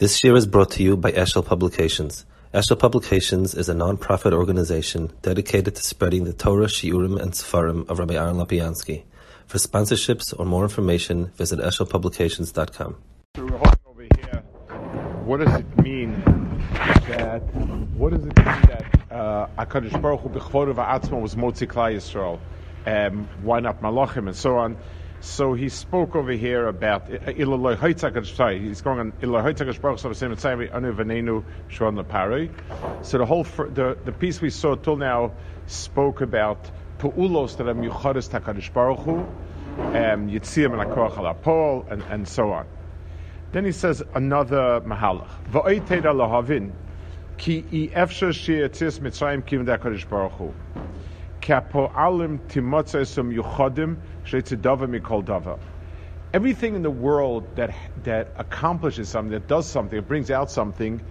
This year is brought to you by Eshel Publications. Eshel Publications is a non-profit organization dedicated to spreading the Torah, Shiurim, and Sefarim of Rabbi Aaron Lopiansky. For sponsorships or more information, visit eshelpublications.com. So we're holding over here. What does it mean that? What does it mean that uh, Hakadosh Baruch Hu was Motzi Klal Yisrael? Um, why not Malachim and so on? So he spoke over here about. Sorry, he's going on. So the whole the the piece we saw till now spoke about Pu'ulos that are Yuchadas Takadosh Baruch Hu, um, and Akoach and and so on. Then he says another mahalach. Va'oiteda lahavin ki i efsher she'etzis mitzrayim kim da'kadosh baruch hu. Everything in the world that that accomplishes something, that does something, that brings out something,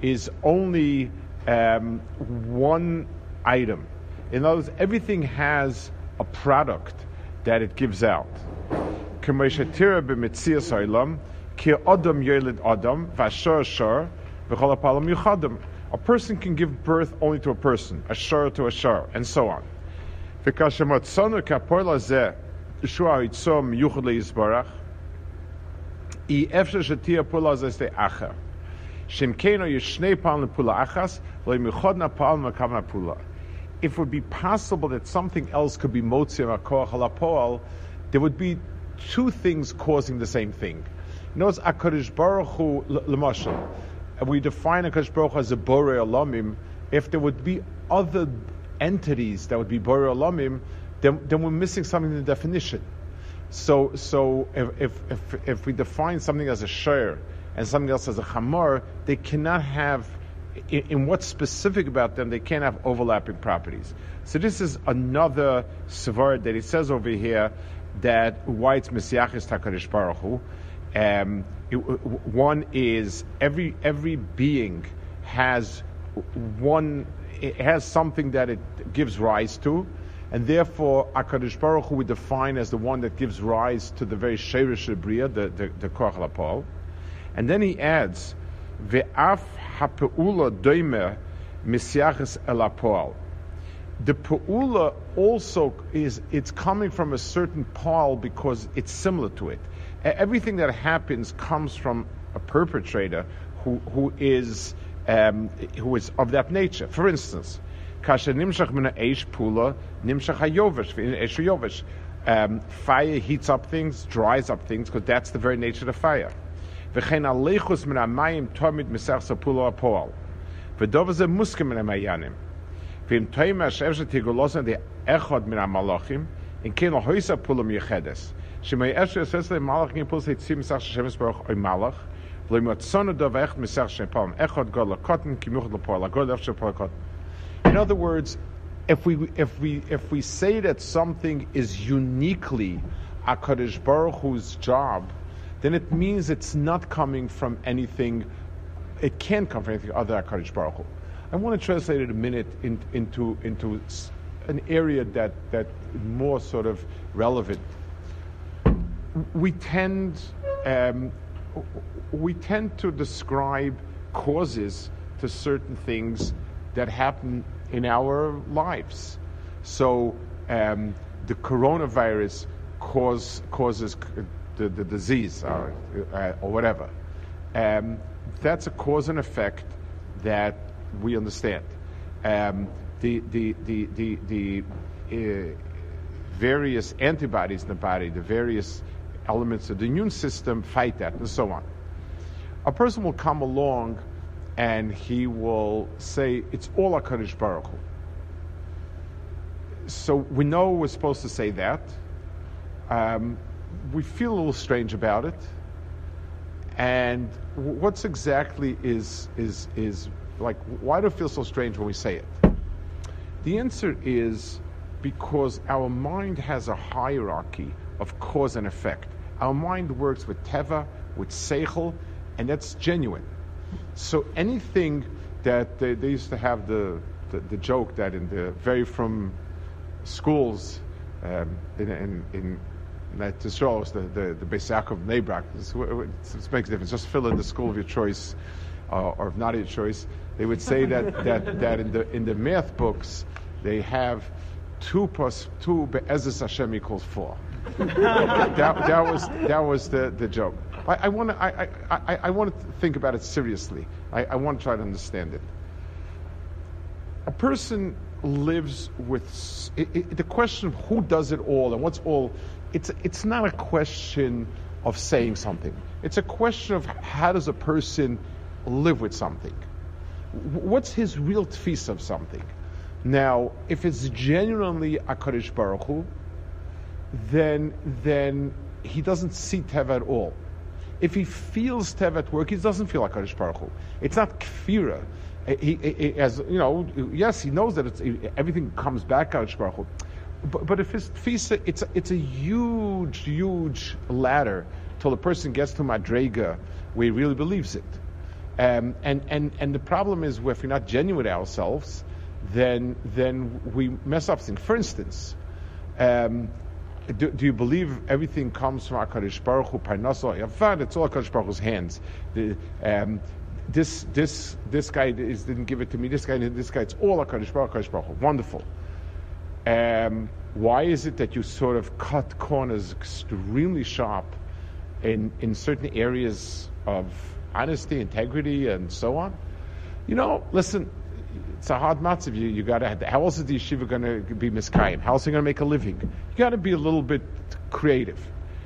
is only um, one item. In other words, everything has a product that it gives out. A person can give birth only to a person, a shar to a shar, and so on. If it would be possible that something else could be motzim akoach halapoal, there would be two things causing the same thing. Notice Akadosh Baruch Hu l'mashal. We define Akadosh Baruch as a borei olamim. If there would be other entities that would be borei olamim, then, then we're missing something in the definition. So, so if, if, if, if we define something as a share and something else as a chamor, they cannot have, in, in what's specific about them, they can't have overlapping properties. So this is another svar that he says over here that why it's Messiachis Takarish Baruch. Um, it, one is every every being has one it has something that it gives rise to, and therefore Hakadosh Baruch Hu we define as the one that gives rise to the very Sheirish Bria, the the, the Koach Lapol. and then he adds ve'af hapeula doimer Messiachis elapol. The pe'ula also is it's coming from a certain pal because it's similar to it. Everything that happens comes from a perpetrator who who is um, who is of that nature. For instance, kasher nimshach mina eish pula nimshach hayovesh eish hayovesh. Um, fire heats up things, dries up things, because that's the very nature of fire. V'chein alechus min amayim tomid misach sapula apoal. V'dov ze muskim min amayanim. V'im toim asher shetigolosan de echad min amalachim, in ken hoisa pulam yechedes. Shemay esher says le malachim pul se tzim misach shemes baruch oy malach. In other words, if we if we if we say that something is uniquely Hakadosh Baruch Hu's job, then it means it's not coming from anything. It can't come from anything other than Hakadosh Baruch Hu. I want to translate it a minute in, into into an area that that more sort of relevant. We tend um, we tend to describe causes to certain things that happen in our lives. So um, the coronavirus cause, causes the, the disease or, uh, or whatever. Um, that's a cause and effect that we understand. Um, the the the the, the uh, various antibodies in the body, the various elements of the immune system fight that, and so on. A person will come along and he will say it's all Hakadosh Baruch Hu. So we know we're supposed to say that. Um, we feel a little strange about it. And what's exactly is is is like why do we feel so strange when we say it? The answer is because our mind has a hierarchy of cause and effect. Our mind works with teva, with seichel, and that's genuine. So anything that they, they used to have the, the, the, joke that in the very from schools um, in, in, in That is the, the, the Beis Yaakov Nebrak. This, makes a difference. Just fill in the school of your choice uh, or if not your choice. They would say that, that, that in, the, in the math books, they have two plus two but Be'ezus Hashem equals four. That, that, was, that was the, the joke. I, I want to I, I, I want to think about it seriously. I, I want to try to understand it. A person lives with it, it, the question of who does it all and what's all it's, it's not a question of saying something. It's a question of how does a person live with something? What's his real tfis of something? Now, if it's genuinely a Kaddish Baruch Hu, then, then he doesn't see Tev at all. If he feels Tev at work, he doesn't feel like Kaddish Baruch Hu. It's not kfira. He, he, he, as you know, yes, he knows that everything comes back Kaddish Baruch Hu. But, but if it's tfisa, it's a, it's a huge, huge ladder till the person gets to madrega where he really believes it. Um, and, and, and the problem is, if we're not genuine ourselves, then then we mess up things. For instance, um, do, do, you believe everything comes from Hakadosh Baruch Hu? Parnasa, it's all Hakadosh Baruch Hu's hands. The, um, this this this guy is, didn't give it to me. This guy, this guy, it's all Hakadosh Baruch Hu. Wonderful. Um, why is it that you sort of cut corners extremely sharp in, in certain areas of honesty, integrity, and so on? You know, listen, it's a hard matzav. You, you got to. How else is the yeshiva going to be miskayim? How else are you going to make a living? You got to be a little bit creative.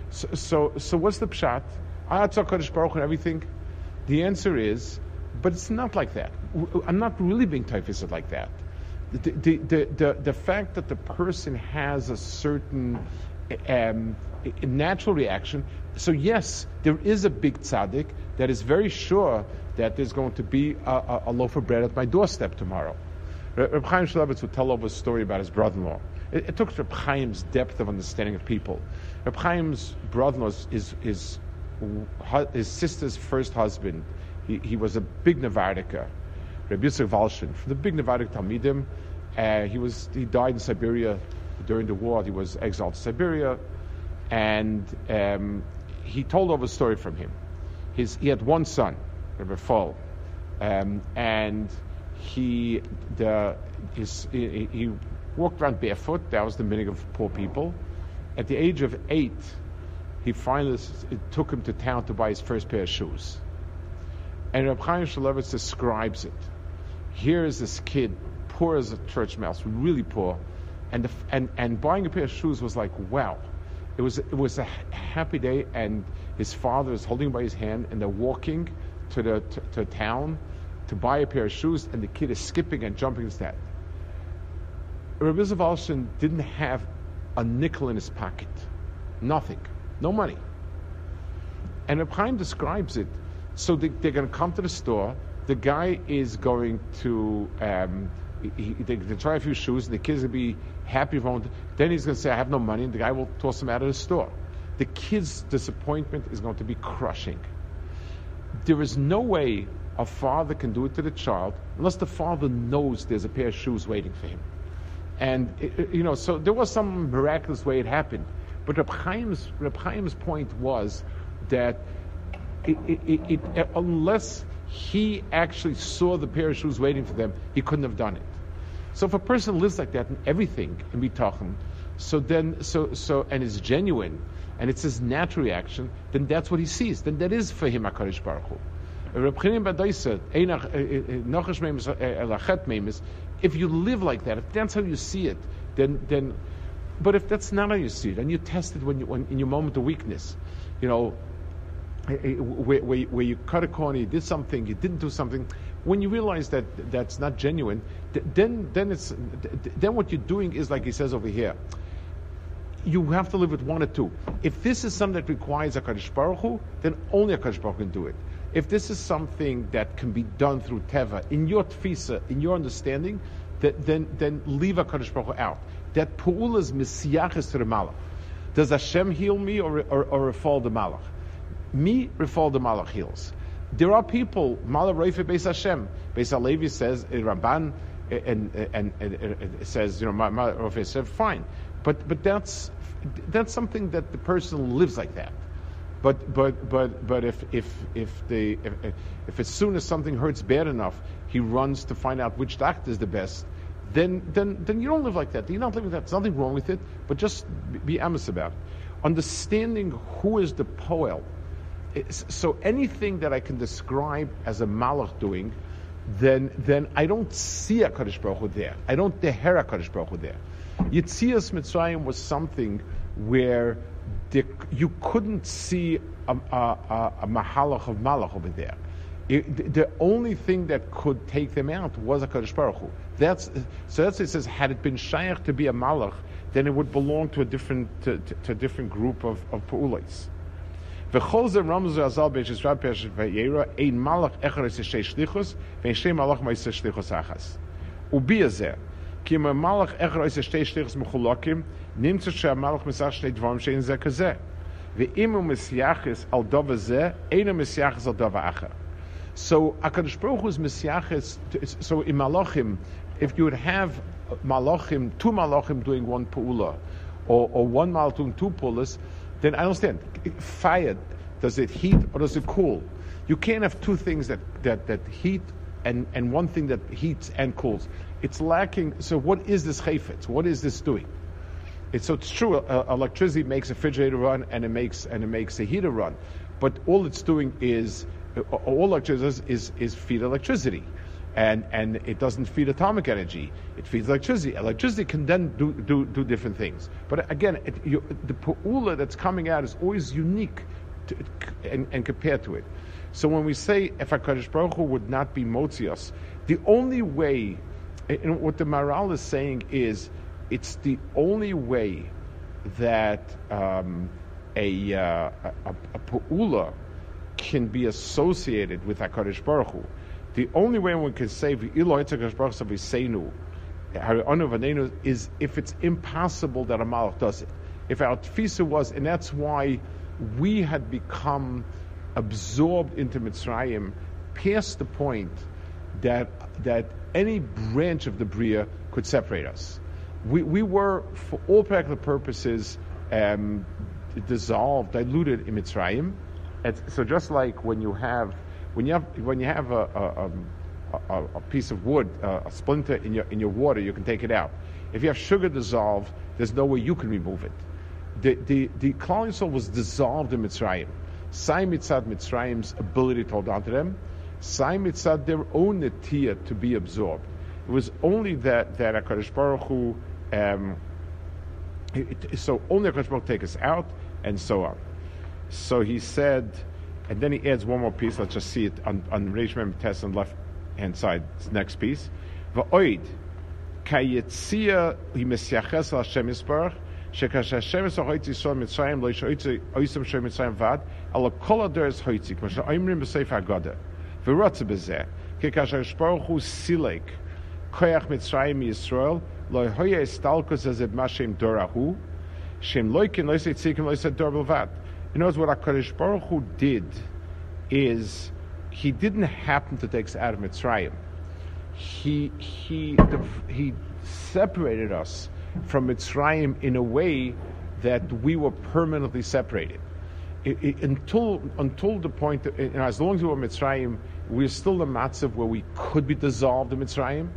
So, so, so what's the pshat? Ah, Kodesh Baruch and everything. The answer is, but it's not like that. I'm not really being typhused like that the, the, the, the, fact that the person has a certain um, natural reaction. So yes, there is a big tzaddik that is very sure that there's going to be a, a, a loaf of bread at my doorstep tomorrow. Reb Chaim Shmulevitz would tell over a story about his brother-in-law. It, it took Reb Chaim's depth of understanding of people. Reb Chaim's brother-in-law is his, his sister's first husband. He, he was a big Nevardika. Rabbi Yosef Walshin, from the big Nevadic Talmidim. Uh, he was he died in Siberia during the war. He was exiled to Siberia, and um, he told over a story from him. His, he had one son, Fall, um, and he the his, he, he, walked around barefoot. That was the meaning of poor people. At the age of eight, he finally it took him to town to buy his first pair of shoes. And Rabbi Chaim Shmulevitz describes it here is this kid, poor as a church mouse, really poor, and the, and and buying a pair of shoes was like wow. It was it was a happy day, and his father is holding by his hand, and they're walking to the to, to town to buy a pair of shoes, and the kid is skipping and jumping instead. Rabbi Zavalshin didn't have a nickel in his pocket, nothing, no money. And Reb Chaim describes it. So they, they're going to come to the store the guy is going to um, he, they, they, try a few shoes, and the kids will be happy him. Then he's going to say, "I have no money," and the guy will toss him out of the store. The kid's disappointment is going to be crushing. There is no way a father can do it to the child unless the father knows there's a pair of shoes waiting for him. And it, you know, so there was some miraculous way it happened. But Reb Chaim's, Reb Chaim's point was that it, it, unless he actually saw the pair of shoes waiting for them, he couldn't have done it. So if a person lives like that in everything in bitachon, so then so so and is genuine, and it's his natural reaction, then that's what he sees. Then that is for him Hakadosh Baruch Hu. If you live like that, if that's how you see it, then then. But if that's not how you see it, and you test it when you when, in your moment of weakness, you know, uh, uh, where, where, where, you cut a corner, you did something, you didn't do something. When you realize that that's not genuine, then then it's then what you're doing is like he says over here. You have to live with one or two. If this is something that requires a Kaddish Baruch Hu, then only a Kaddish Baruch Hu can do it. If this is something that can be done through Teva, in your tfisa, in your understanding, that, then then leave a Kaddish Baruch Hu out. That Pu'ul is Messiachis to the Malach. Does Hashem heal me or, or, or the Malach? Me refall the Malach heals. There are people, Malach Reife Beis Hashem. Beis Halevi says, eh, Ramban, eh, eh, and, and, and, and, says, you know, Malach Reife said, fine. But but that's that's something that the person lives like that. But but but but if if if the if, if as soon as something hurts bad enough, he runs to find out which doctor is the best, then then then you don't live like that. You're not living that. There's nothing wrong with it, but just be honest about it. Understanding who is the poel. So anything that I can describe as a malach doing, then then I don't see a Kaddish Baruch Hu there. I don't deher a Kaddish Baruch Hu there. Yitzias Mitzrayim was something where the, you couldn't see a, a, a, a mahalach of malach over there. It, the only thing that could take them out was a Kaddish Baruch Hu. That's, so that's it says, had it been Shaykh to be a Malach, then it would belong to a different, to, to, to a different group of, of Pu'ulais. Ubiyazeh, ובי הזה, כי אם המלאך אחד עושה שתי שליחוס מחולקים, נמצא שהמלאך מסך שני דברים שאין זה כזה. ואם הוא מסייחס על דובר זה, אין הוא מסייחס על דובר אחר. So HaKadosh Baruch Hu is Messiachis, so in Malachim, if you would have Malachim, two Malachim doing one Pu'ula, or, or one Malach doing two Pu'ulas, then I understand. Fire, does it heat or does it cool? You can't have two things that, that, that heat and, and one thing that heats and cools. It's lacking. So what is this chayfetz? What is this doing? It's, so it's true. Uh, electricity makes a refrigerator run and it makes and it makes a heater run, but all it's doing is all electricity is, is, is feed electricity. And, and it doesn't feed atomic energy. It feeds electricity. Electricity can then do, do, do different things. But again, it, you, the pu'ula that's coming out is always unique to, and, and, compared to it. So when we say if HaKadosh Baruch Hu would not be Motzias, the only way, and what the Maharal is saying is, it's the only way that um, a, uh, a, a pu'ula can be associated with HaKadosh Baruch Hu. The only way one can say HaKadosh Baruch Hu is if it's impossible that a Malach does it. If our tfisa was, and that's why we had become absorbed into Mitzrayim past the point that that any branch of the Bria could separate us. We, we were, for all practical purposes, um, dissolved, diluted in Mitzrayim, it's, so just like when you have when you have when you have a, a, a, a piece of wood, a splinter in your in your water, you can take it out. If you have sugar dissolved, there's no way you can remove it. The the the Klal was dissolved in Mitzrayim. Sai mitzad Mitzrayim's ability to hold on to them. Sai mitzad their own netia to be absorbed. It was only that that Hakadosh Baruch Hu. Um, it, so only Hakadosh Baruch Hu take us out, and so on. So he said, and then he adds one more piece. Let's just see it on, on Reish Mem Test on the left hand side. next piece. Va'oid kayetzia limesyaches al Hashem Yisbarach שכאשר השם יש הויצי ישראל מצרים לא יש אויסם של מצרים ועד אלא כל הדרס הויצי כמו שאומרים בספר הגדה ורוצה בזה כי כאשר שברוך הוא סילק כוח מצרים מישראל לא היה הסתלקוס הזה מה שהם דור ההוא שהם לא יקן לא יעשה ציקים לא יעשה דור בלבד in other words, what HaKadosh Baruch Hu did is he didn't happen to take us out of Mitzrayim. He, he, he separated us from Mitzrayim in a way that we were permanently separated. It, it, until, until the point, that, you know, as long as we were Mitzrayim, we are still the matzav where we could be dissolved in Mitzrayim,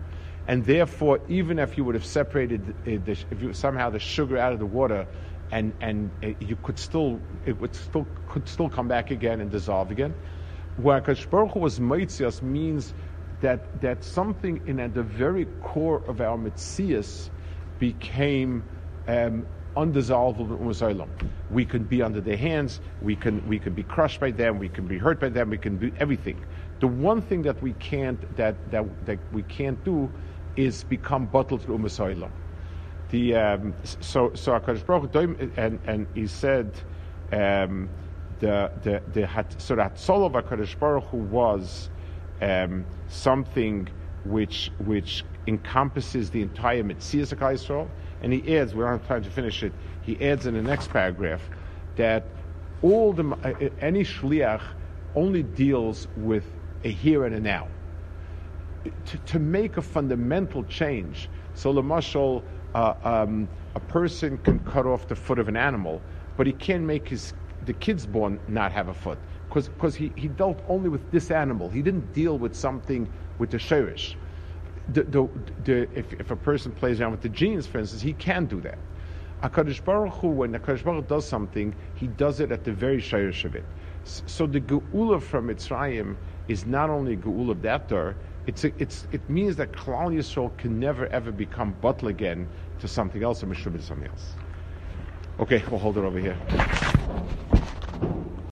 and therefore, even if you would have separated, the, if you, somehow the sugar out of the water, and and you could still it would still could still come back again and dissolve again. Where Baruch was Maitzias means that that something in at the very core of our Mitzias became um, undissolvable We can be under their hands, we can we can be crushed by them, we can be hurt by them, we can do everything. The one thing that we can't that that, that we can't do is become bottled to Umasailam the um, so so Hakadosh Baruch and and he said um, the the the hat, so that soul of Baruch was um, something which which encompasses the entire Metzias of Israel, and he adds we don't have time to finish it. He adds in the next paragraph that all the uh, any shliach only deals with a here and a now. To, to make a fundamental change, so the mashal uh, um, a person can cut off the foot of an animal, but he can't make his the kids born not have a foot because he, he dealt only with this animal. He didn't deal with something with the shirish. The, the, the, if, if a person plays around with the genes, for instance, he can do that. Akadosh Baruch Hu, when Akadosh Baruch does something, he does it at the very shirish of it. So the geula from Mitzrayim is not only geula of door. It's, a, it's it means that Klal Yisrael can never ever become butl again to something else or mishubit something else. Okay, we'll hold it over here.